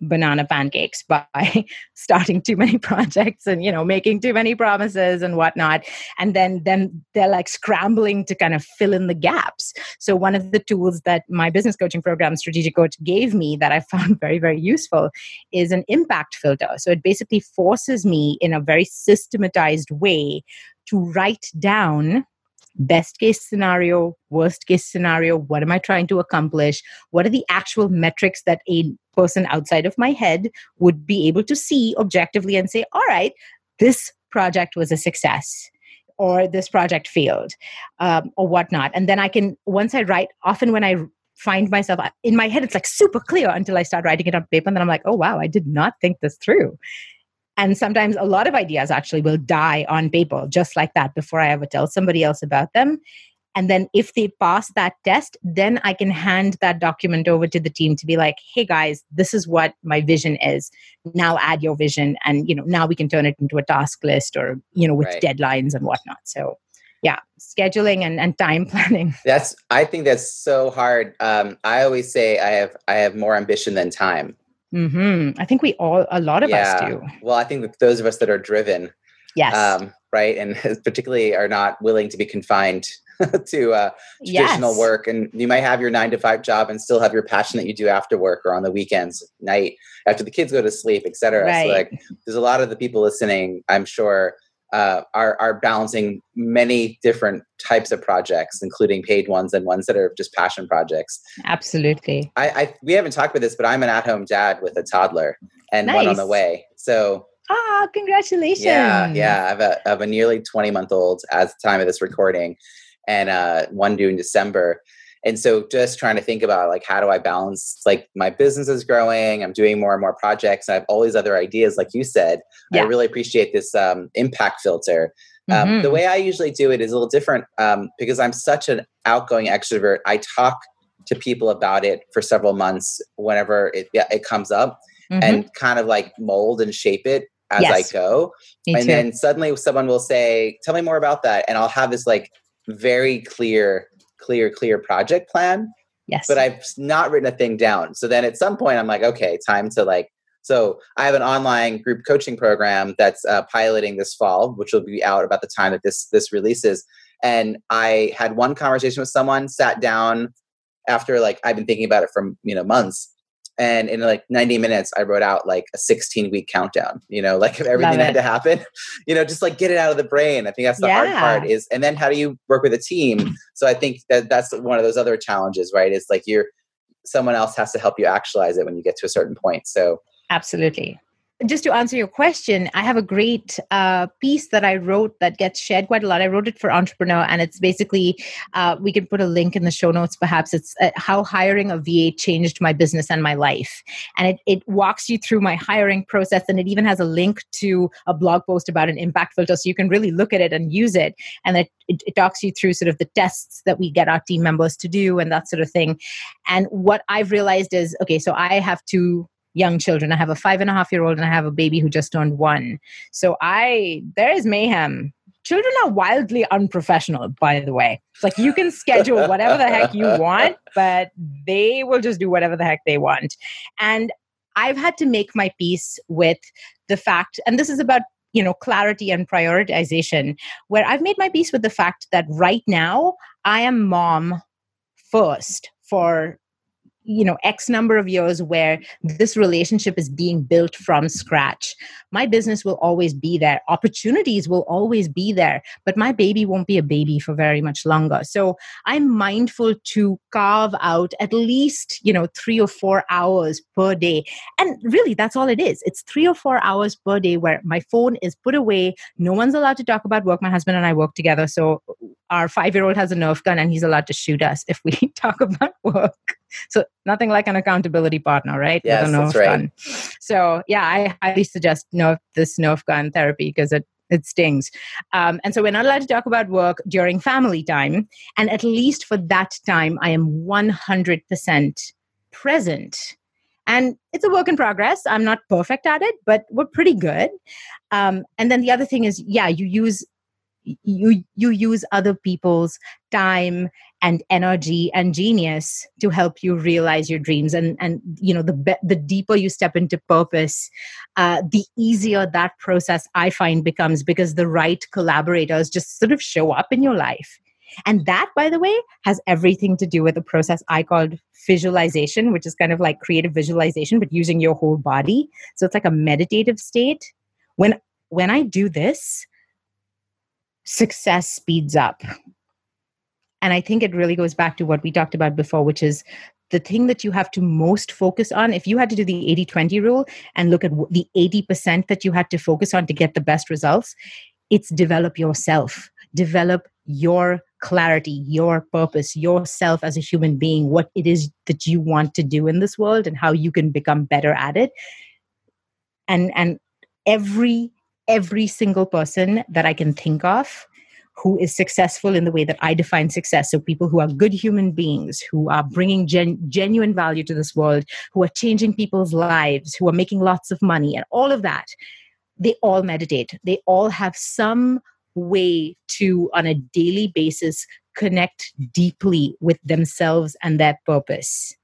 banana pancakes by starting too many projects and you know making too many promises and whatnot. And then then they're like scrambling to kind of fill in the gaps. So one of the tools that my business coaching program strategic coach gave me that i found very very useful is an impact filter. So it basically forces me in a very systematized way to write down best case scenario, worst case scenario, what am I trying to accomplish? What are the actual metrics that a person outside of my head would be able to see objectively and say, all right, this project was a success or this project failed um, or whatnot. And then I can, once I write, often when I find myself in my head, it's like super clear until I start writing it on paper. And then I'm like, oh, wow, I did not think this through And sometimes a lot of ideas actually will die on paper, just like that, before I ever tell somebody else about them. And then if they pass that test, then I can hand that document over to the team to be like, hey guys, this is what my vision is. Now add your vision. And, you know, now we can turn it into a task list or, you know, with right. deadlines and whatnot. So yeah, scheduling and, and time planning. That's I think that's so hard. Um, I always say I have I have more ambition than time. Mm-hmm. I think we all a lot of yeah. us do. Well, I think those of us that are driven, yes, um, right, and particularly are not willing to be confined to uh, traditional yes. work. And you might have your nine to five job and still have your passion that you do after work or on the weekends, night, after the kids go to sleep, etc. Right. So like there's a lot of the people listening, I'm sure, uh, are are balancing many different types of projects, including paid ones and ones that are just passion projects. Absolutely. I, I we haven't talked about this, but I'm an at-home dad with a toddler and nice. one on the way. So ah, congratulations! Yeah, yeah. I have a I have a nearly 20 month old at the time of this recording, and uh, one due in December. And so just trying to think about like how do I balance like my business is growing, I'm doing more and more projects, and I have all these other ideas, like you said. Yeah. I really appreciate this um, impact filter. Um, mm-hmm. The way I usually do it is a little different um, because I'm such an outgoing extrovert. I talk to people about it for several months whenever it, it comes up mm-hmm. and kind of like mold and shape it as yes. I go. Me and too. then suddenly someone will say, Tell me more about that. And I'll have this like very clear, clear, clear project plan. Yes. But I've not written a thing down. So then at some point I'm like, okay, time to like so I have an online group coaching program that's uh, piloting this fall, which will be out about the time that this this releases. And I had one conversation with someone, sat down after like I've been thinking about it for you know months, and in like 90 minutes i wrote out like a 16 week countdown you know like if everything had to happen you know just like get it out of the brain. I think that's the yeah. hard part is and then how do you work with a team? So i think that that's one of those other challenges right? It's like you're someone else has to help you actualize it when you get to a certain point. So absolutely just to answer your question, I have a great uh, piece that I wrote that gets shared quite a lot. I wrote it for Entrepreneur, and it's basically uh, we can put a link in the show notes. Perhaps it's uh, how hiring a VA changed my business and my life, and it it walks you through my hiring process, and it even has a link to a blog post about an impact filter, so you can really look at it and use it. And it, it, it talks you through sort of the tests that we get our team members to do and that sort of thing. And what I've realized is okay, so I have two young children. I have a five and a half year old and I have a baby who just turned one. So I, there is mayhem. Children are wildly unprofessional, by the way. It's like you can schedule whatever the heck you want, but they will just do whatever the heck they want. And I've had to make my peace with the fact, and this is about you know clarity and prioritization where i've made my peace with the fact that right now i am mom first for you know x number of years where this relationship is being built from scratch. My business will always be there. Opportunities will always be there but my baby won't be a baby for very much longer. So i'm mindful to carve out at least you know 3 or 4 hours per day. And really that's all it is. It's 3 or 4 hours per day where my phone is put away. No one's allowed to talk about work. My husband and i work together so our 5 year old has a nerf gun and he's allowed to shoot us if we talk about work so nothing like an accountability partner, right? Yes, that's right. Gun. So yeah, I highly suggest Nerf this Nerf gun therapy because it it stings. Um, and so we're not allowed to talk about work during family time. And at least for that time, I am 100% present. And it's a work in progress. I'm not perfect at it, but we're pretty good. Um, and then the other thing is, yeah, you use you you use other people's time and energy and genius to help you realize your dreams. And and you know the be- the deeper you step into purpose uh, the easier that process i find becomes because the right collaborators just sort of show up in your life. And that by the way has everything to do with a process i called visualization which is kind of like creative visualization but using your whole body. So it's like a meditative state. When when i do this success speeds up. And I think it really goes back to what we talked about before, which is the thing that you have to most focus on. If you had to do the 80 20 rule and look at the 80% that you had to focus on to get the best results, it's develop yourself, develop your clarity, your purpose, yourself as a human being, what it is that you want to do in this world and how you can become better at it. And, and every every single person that I can think of who is successful in the way that I define success. So, people who are good human beings, who are bringing gen- genuine value to this world, who are changing people's lives, who are making lots of money, and all of that, they all meditate. They all have some way to, on a daily basis, connect deeply with themselves and their purpose.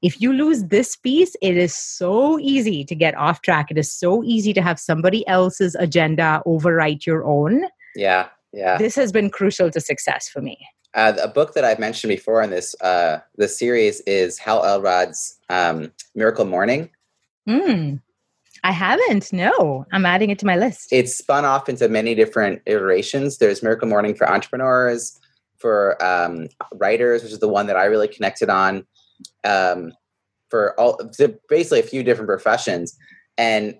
If you lose this piece, it is so easy to get off track. It is so easy to have somebody else's agenda overwrite your own. Yeah, yeah. This has been crucial to success for me. Uh, a book that I've mentioned before in this uh, this series is Hal Elrod's um, Miracle Morning. Mm. I haven't. No, I'm adding it to my list. It's spun off into many different iterations. There's Miracle Morning for entrepreneurs, for um, writers, which is the one that I really connected on. Um, for all, basically a few different professions, and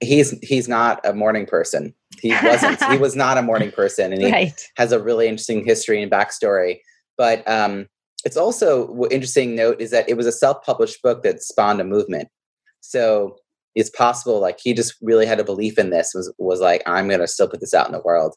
he's he's not a morning person. He wasn't. he was not a morning person, and he right. has a really interesting history and backstory. But um, it's also interesting note is that it was a self-published book that spawned a movement. So it's possible like he just really had a belief in this was was like i'm going to still put this out in the world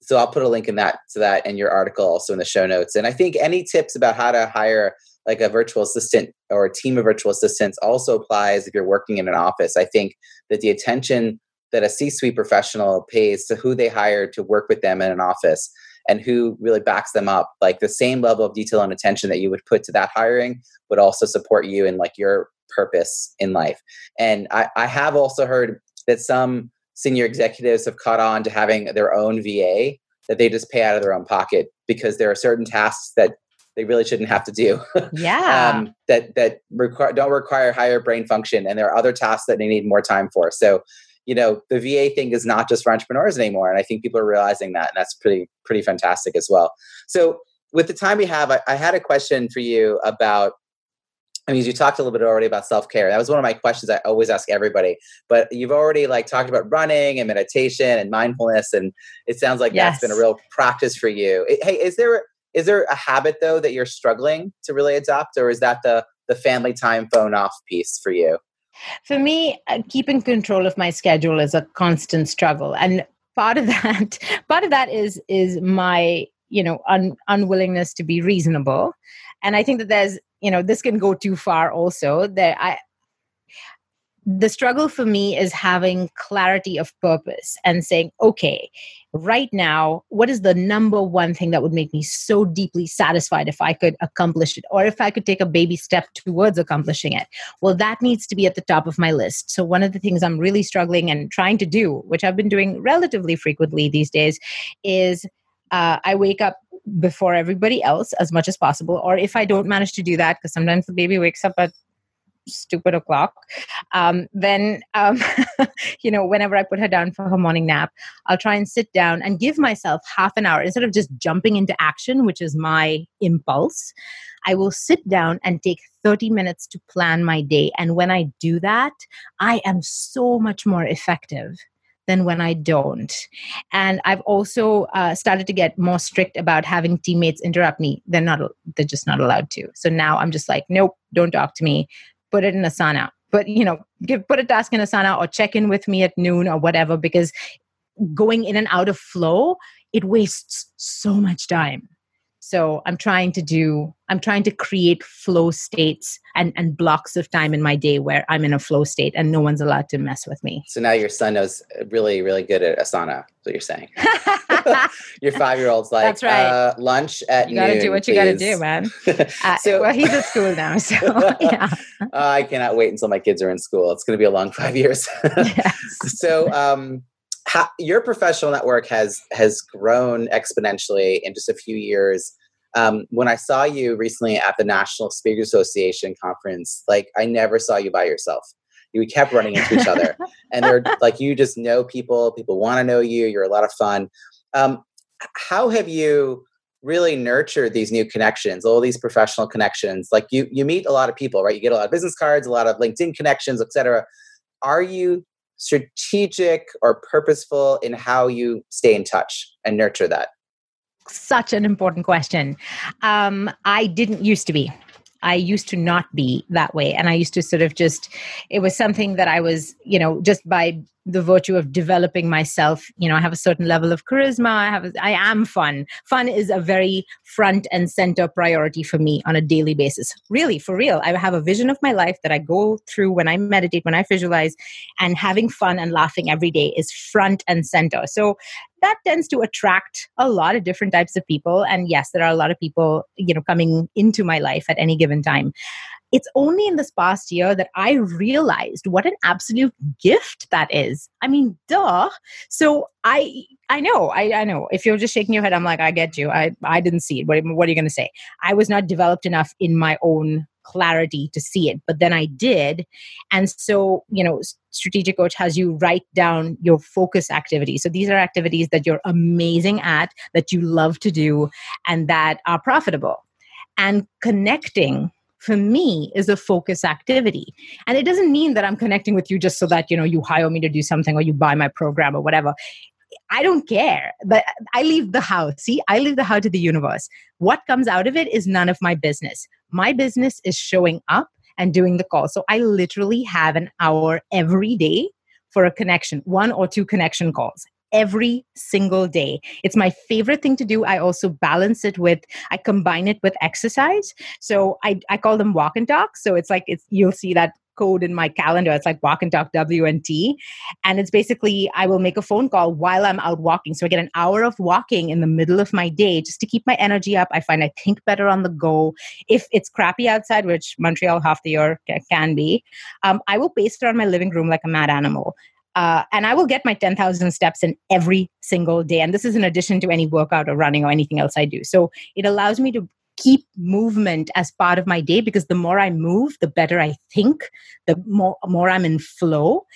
so i'll put a link in that to that in your article also in the show notes and i think any tips about how to hire like a virtual assistant or a team of virtual assistants also applies if you're working in an office i think that the attention that a c-suite professional pays to who they hire to work with them in an office and who really backs them up like the same level of detail and attention that you would put to that hiring would also support you in like your purpose in life. And I, I have also heard that some senior executives have caught on to having their own VA that they just pay out of their own pocket because there are certain tasks that they really shouldn't have to do. Yeah. um, that that require don't require higher brain function, and there are other tasks that they need more time for. So, you know, the VA thing is not just for entrepreneurs anymore, and I think people are realizing that, and that's pretty pretty fantastic as well. So, with the time we have, I, I had a question for you about I mean, you talked a little bit already about self care. That was one of my questions I always ask everybody. But you've already like talked about running and meditation and mindfulness, and it sounds like yes. that's been a real practice for you. Hey, is there is there a habit though that you're struggling to really adopt, or is that the the family time phone off piece for you? For me, uh, keeping control of my schedule is a constant struggle, and part of that part of that is is my you know un, unwillingness to be reasonable and i think that there's you know this can go too far also that i the struggle for me is having clarity of purpose and saying okay right now what is the number one thing that would make me so deeply satisfied if i could accomplish it or if i could take a baby step towards accomplishing it well that needs to be at the top of my list so one of the things i'm really struggling and trying to do which i've been doing relatively frequently these days is uh, I wake up before everybody else as much as possible. Or if I don't manage to do that, because sometimes the baby wakes up at stupid o'clock, um, then, um, you know, whenever I put her down for her morning nap, I'll try and sit down and give myself half an hour instead of just jumping into action, which is my impulse. I will sit down and take 30 minutes to plan my day. And when I do that, I am so much more effective than when I don't. And I've also uh, started to get more strict about having teammates interrupt me. They're not, they're just not allowed to. So now I'm just like, nope, don't talk to me. Put it in Asana. But you know, give put a task in Asana or check in with me at noon or whatever. Because going in and out of flow, it wastes so much time so i'm trying to do i'm trying to create flow states and and blocks of time in my day where i'm in a flow state and no one's allowed to mess with me. So now your son knows really really good at asana what you're saying. Your five year old's like that's right. uh, lunch at you gotta noon, do what you please. gotta do man. Uh, so well he's at school now so yeah. Uh, i cannot wait until my kids are in school. It's going to be a long five years. Yes. so um how, your professional network has has grown exponentially in just a few years. Um, when I saw you recently at the National Speakers Association conference, like I never saw you by yourself. You kept running into each other, and they're like you just know people. People want to know you. You're a lot of fun. Um, how have you really nurtured these new connections, all these professional connections? Like you, you meet a lot of people, right? You get a lot of business cards, a lot of LinkedIn connections, etc. Are you strategic or purposeful in how you stay in touch and nurture that? Such an important question. Um, I didn't used to be. I used to not be that way. And I used to sort of just, it was something that I was, you know, just by the virtue of developing myself you know i have a certain level of charisma. I have a, i am fun. Fun is a very front and center priority for me on a daily basis. Really for real. I have a vision of my life that i go through when i meditate when i visualize and having fun and laughing every day is front and center. So that tends to attract a lot of different types of people. And yes there are a lot of people you know coming into my life at any given time it's only in this past year that I realized what an absolute gift that is. I mean, duh. So I I know, I, I know. If you're just shaking your head, I'm like, I get you. I, I didn't see it. What, what are you going to say? I was not developed enough in my own clarity to see it, but then I did. And so, you know, Strategic Coach has you write down your focus activities. So these are activities that you're amazing at, that you love to do, and that are profitable. And connecting for me is a focus activity and it doesn't mean that i'm connecting with you just so that you know you hire me to do something or you buy my program or whatever I don't care. But I leave the house. See, I leave the house to the universe. What comes out of it is none of my business. My business is showing up and doing the call. So I literally have an hour every day for a connection, one or two connection calls every single day. It's my favorite thing to do. I also balance it with, I combine it with exercise. So I, I call them walk and talk. So it's like, it's, you'll see that code in my calendar. It's like walk and talk WNT. And it's basically, I will make a phone call while I'm out walking. So I get an hour of walking in the middle of my day just to keep my energy up. I find I think better on the go. If it's crappy outside, which Montreal half the year can be, um, I will pace around my living room like a mad animal. Uh, and I will get my 10,000 steps in every single day. And this is in addition to any workout or running or anything else I do. So it allows me to keep movement as part of my day because the more I move, the better I think, the more, more I'm in flow.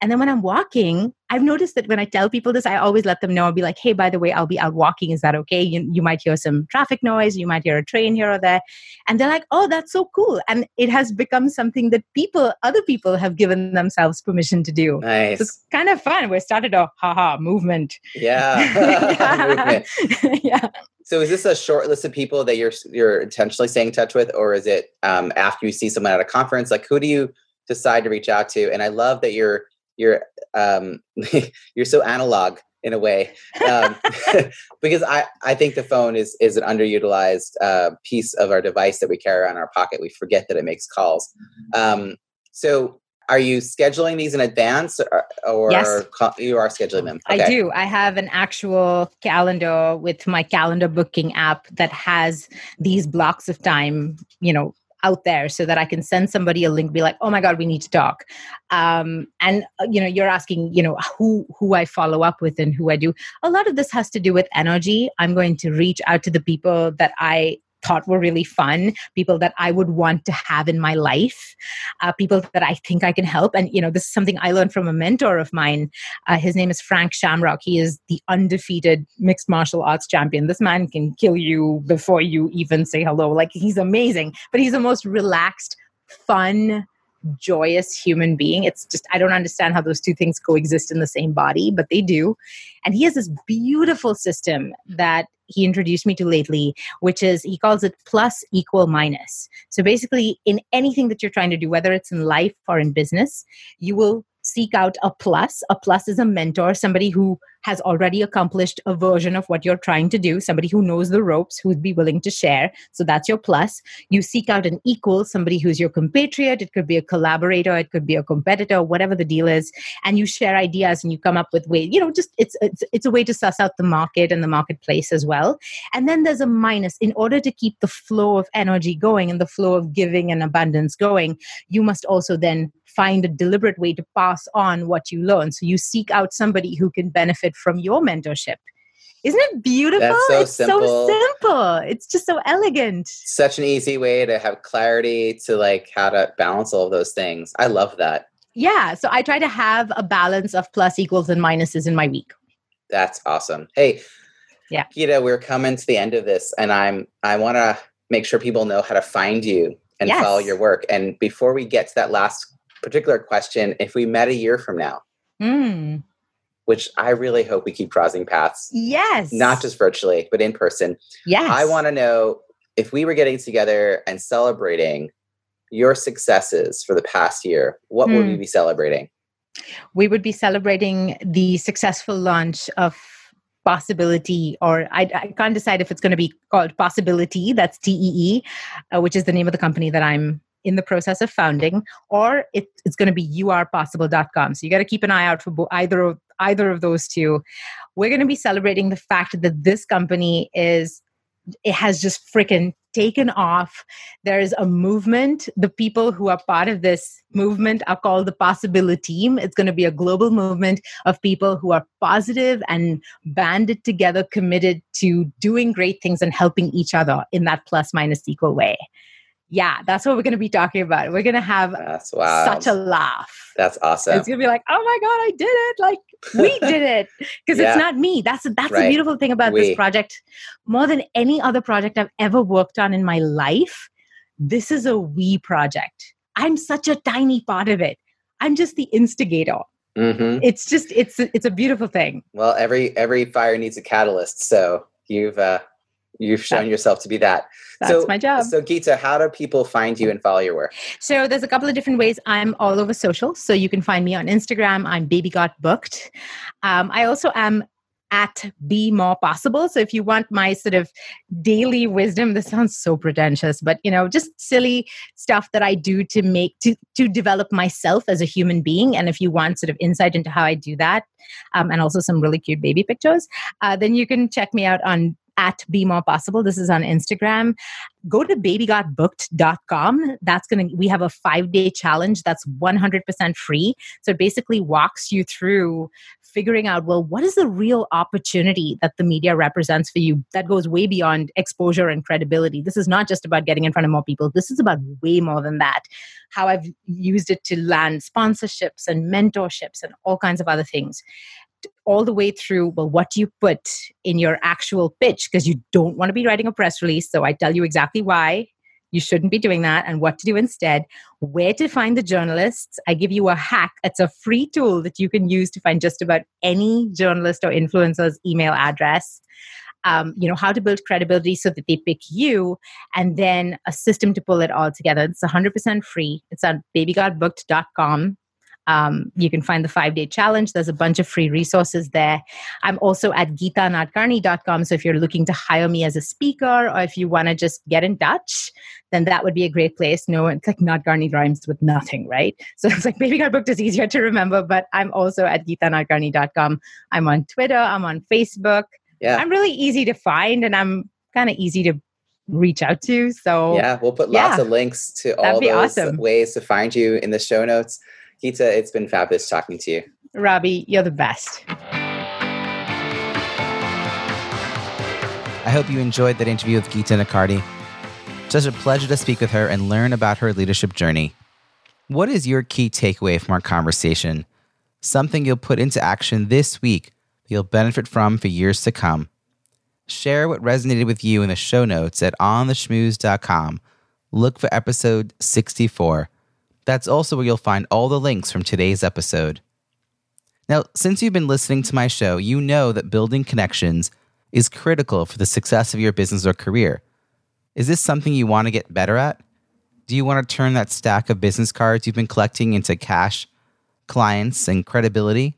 And then when I'm walking, I've noticed that when I tell people this, I always let them know. I'll be like, hey, by the way, I'll be out walking. Is that okay? You, you might hear some traffic noise. You might hear a train here or there. And they're like, oh, that's so cool. And it has become something that people, other people have given themselves permission to do. Nice. So it's kind of fun. We started a haha movement. Yeah. movement. yeah. So is this a short list of people that you're you're intentionally staying in touch with, or is it um, after you see someone at a conference? Like, who do you decide to reach out to? And I love that you're you're um, you're so analog in a way um, because I I think the phone is is an underutilized uh, piece of our device that we carry around our pocket. We forget that it makes calls. Um, so are you scheduling these in advance or, or yes. you are scheduling them? Okay. i do. I have an actual calendar with my calendar booking app that has these blocks of time you know out there so that i can send somebody a link be like oh my god we need to talk. Um, and uh, you know you're asking you know who who i follow up with and who i do. A lot of this has to do with energy. I'm going to reach out to the people that i thought were really fun, people that I would want to have in my life, uh, people that I think I can help. And, you know, this is something I learned from a mentor of mine. Uh, his name is Frank Shamrock. He is the undefeated mixed martial arts champion. This man can kill you before you even say hello. Like, he's amazing, but he's the most relaxed, fun, joyous human being. It's just, I don't understand how those two things coexist in the same body, but they do. And he has this beautiful system that he introduced me to lately, which is he calls it plus equal minus. So basically, in anything that you're trying to do, whether it's in life or in business, you will seek out a plus. A plus is a mentor, somebody who has already accomplished a version of what you're trying to do, somebody who knows the ropes, who'd be willing to share. So that's your plus. You seek out an equal, somebody who's your compatriot. It could be a collaborator, it could be a competitor, whatever the deal is. And you share ideas and you come up with ways, you know, just it's, it's, it's a way to suss out the market and the marketplace as well. And then there's a minus. In order to keep the flow of energy going and the flow of giving and abundance going, you must also then find a deliberate way to pass on what you learn. So you seek out somebody who can benefit from your mentorship. Isn't it beautiful? That's so it's simple. so simple. It's just so elegant. Such an easy way to have clarity to like how to balance all of those things. I love that. Yeah. So I try to have a balance of plus equals and minuses in my week. That's awesome. Hey, yeah. Geeta, we're coming to the end of this and I'm I want to make sure people know how to find you and yes. follow your work. And before we get to that last particular question if we met a year from now, mm. Which I really hope we keep crossing paths. Yes. Not just virtually, but in person. Yes. I want to know if we were getting together and celebrating your successes for the past year, what mm. would we hmm. be celebrating? We would be celebrating the successful launch of possibility or I, I, can't decide if it's going to be called possibility that's tee uh, which is the name of the company that i'm in the process of founding or it, it's going to be youarepossible.com so you got to keep an eye out for bo- either of either of those two we're going to be celebrating the fact that this company is it has just freaking taken off. There's a movement. The people who are part of this movement are called the Possibility Team. It's going to be a global movement of people who are positive and banded together, committed to doing great things and helping each other in that plus minus equal way yeah, that's what we're going to be talking about. We're going to have such a laugh. That's awesome. It's going to be like, oh my god, I did it! Like we did it because yeah. it's not me. That's that's right. the beautiful thing about we. this project. More than any other project I've ever worked on in my life, this is a we project. I'm such a tiny part of it. I'm just the instigator. Mm-hmm. It's just it's it's a beautiful thing. Well, every every fire needs a catalyst. So you've uh, you've shown yourself to be that. That's so, my job. So, Geeta, how do people find you and follow your work? So, there's a couple of different ways. I'm all over social. So, you can find me on Instagram. I'm Baby Got Booked. Um, I also am at be more possible so if you want my sort of daily wisdom this sounds so pretentious but you know just silly stuff that i do to make to to develop myself as a human being and if you want sort of insight into how i do that um, and also some really cute baby pictures uh, then you can check me out on at Be More Possible. This is on Instagram. Go to babygotbooked.com. That's going to, we have a five day challenge that's 100% free. So it basically walks you through figuring out, well, what is the real opportunity that the media represents for you that goes way beyond exposure and credibility? This is not just about getting in front of more people, this is about way more than that. How I've used it to land sponsorships and mentorships and all kinds of other things all the way through well what do you put in your actual pitch? Because you don't want to be writing a press release so i tell you exactly why you shouldn't be doing that and what to do instead. Where to find the journalists. I give you a hack. It's a free tool that you can use to find just about any journalist or influencer's email address. Um, you know how to build credibility so that they pick you and then a system to pull it all together. It's 100% free. It's on babygotbooked.com um, you can find the five day challenge. There's a bunch of free resources there. I'm also at geetanadkarni.com. So if you're looking to hire me as a speaker or if you want to just get in touch, then that would be a great place. No, it's like Nadkarni rhymes with nothing, right? So it's like Baby Got Booked is easier to remember, but I'm also at geetanadkarni.com. I'm on Twitter, I'm on Facebook. Yeah. I'm really easy to find and I'm kind of easy to reach out to. So yeah, we'll put lots yeah, of links to all those awesome. ways to find you in the show notes. Geeta, it's been fabulous talking to you. Robbie, you're the best. I hope you enjoyed that interview with Geeta Nadkarni. Such a pleasure to speak with her and learn about her leadership journey. What is your key takeaway from our conversation? Something you'll put into action this week that you'll benefit from for years to come. Share what resonated with you in the show notes at ontheschmooze.com. Look for episode 64. That's also where you'll find all the links from today's episode. Now, since you've been listening to my show, you know that building connections is critical for the success of your business or career. Is this something you want to get better at? Do you want to turn that stack of business cards you've been collecting into cash, clients, and credibility?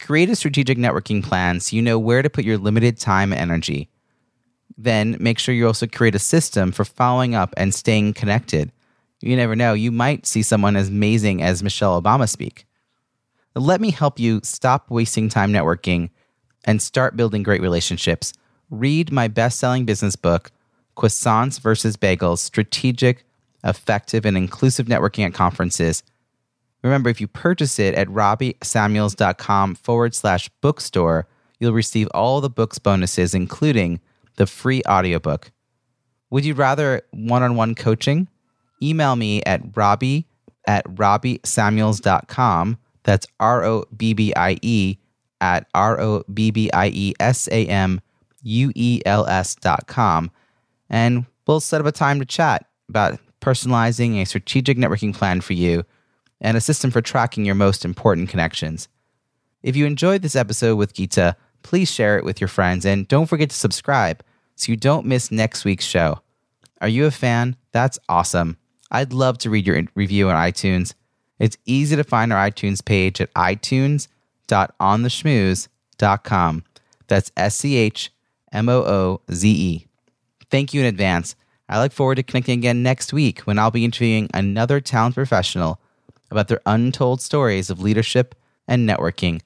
Create a strategic networking plan so you know where to put your limited time and energy. Then make sure you also create a system for following up and staying connected you never know. You might see someone as amazing as Michelle Obama speak. Let me help you stop wasting time networking and start building great relationships. Read my best selling business book, Croissants versus Bagels Strategic, Effective, and Inclusive Networking at Conferences. Remember, if you purchase it at robbiesamuels.com forward slash bookstore, you'll receive all the book's bonuses, including the free audiobook. Would you rather one on one coaching? Email me at robbie at robbiesamuels.com. That's R O B B I E at R O B B I E S A M U E L S dot com. And we'll set up a time to chat about personalizing a strategic networking plan for you and a system for tracking your most important connections. If you enjoyed this episode with Geeta, please share it with your friends and don't forget to subscribe so you don't miss next week's show. Are you a fan? That's awesome. I'd love to read your review on iTunes. It's easy to find our iTunes page at itunes.ontheschmooze.com. That's S C H M O O Z E. Thank you in advance. I look forward to connecting again next week when I'll be interviewing another talent professional about their untold stories of leadership and networking.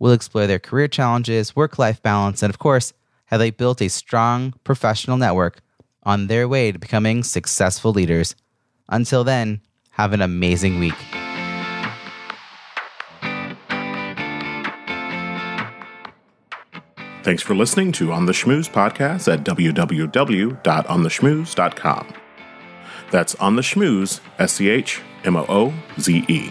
We'll explore their career challenges, work life balance, and of course, how they built a strong professional network on their way to becoming successful leaders. Until then, have an amazing week. Thanks for listening to On the Schmooze podcast at www.ontheschmooze.com. That's On the Schmooze, S C H M O O Z E.